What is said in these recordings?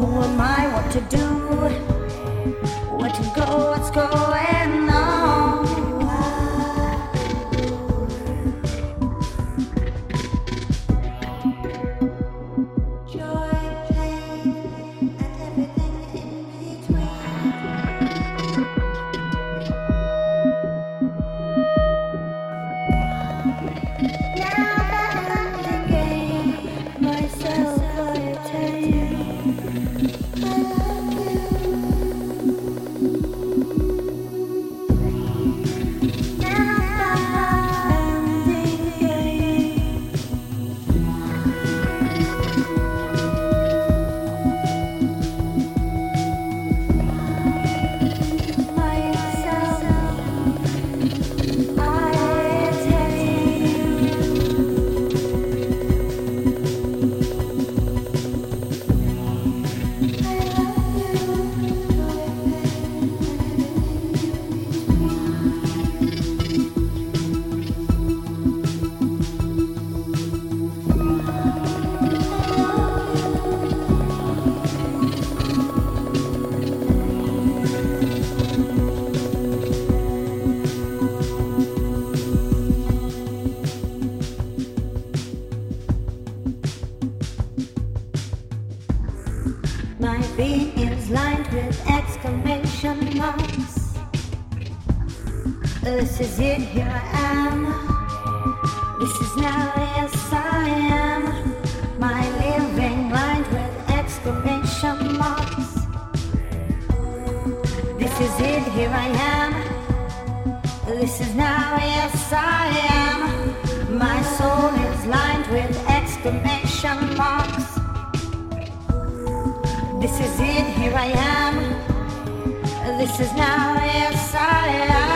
Who am I? What to do? Where to go? What's going Is lined with exclamation marks. This is it, here I am. This is now, yes, I am. My living lined with exclamation marks. This is it, here I am. This is now, yes, I am. My soul is lined with exclamation marks. This is it, here I am. This is now, yes, I am.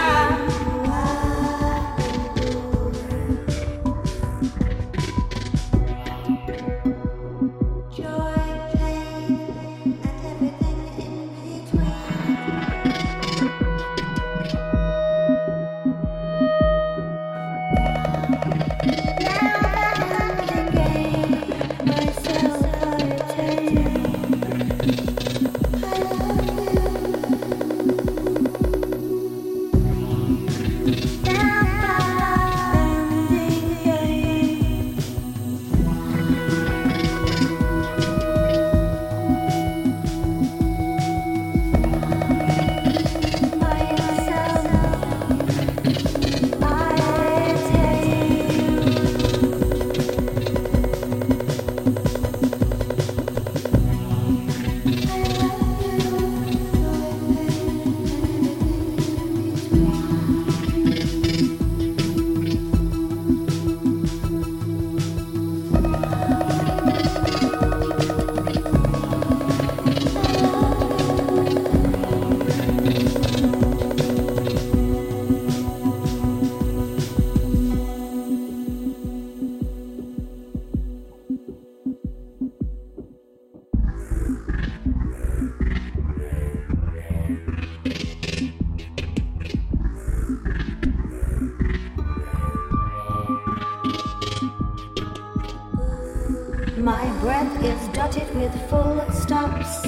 My breath is dotted with full stops.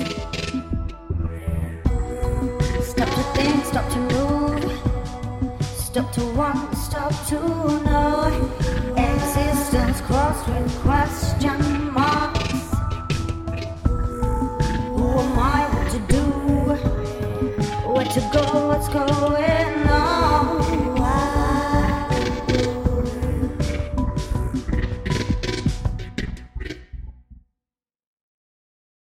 Stop to think, stop to move. Stop to want, stop to know. Existence crossed with question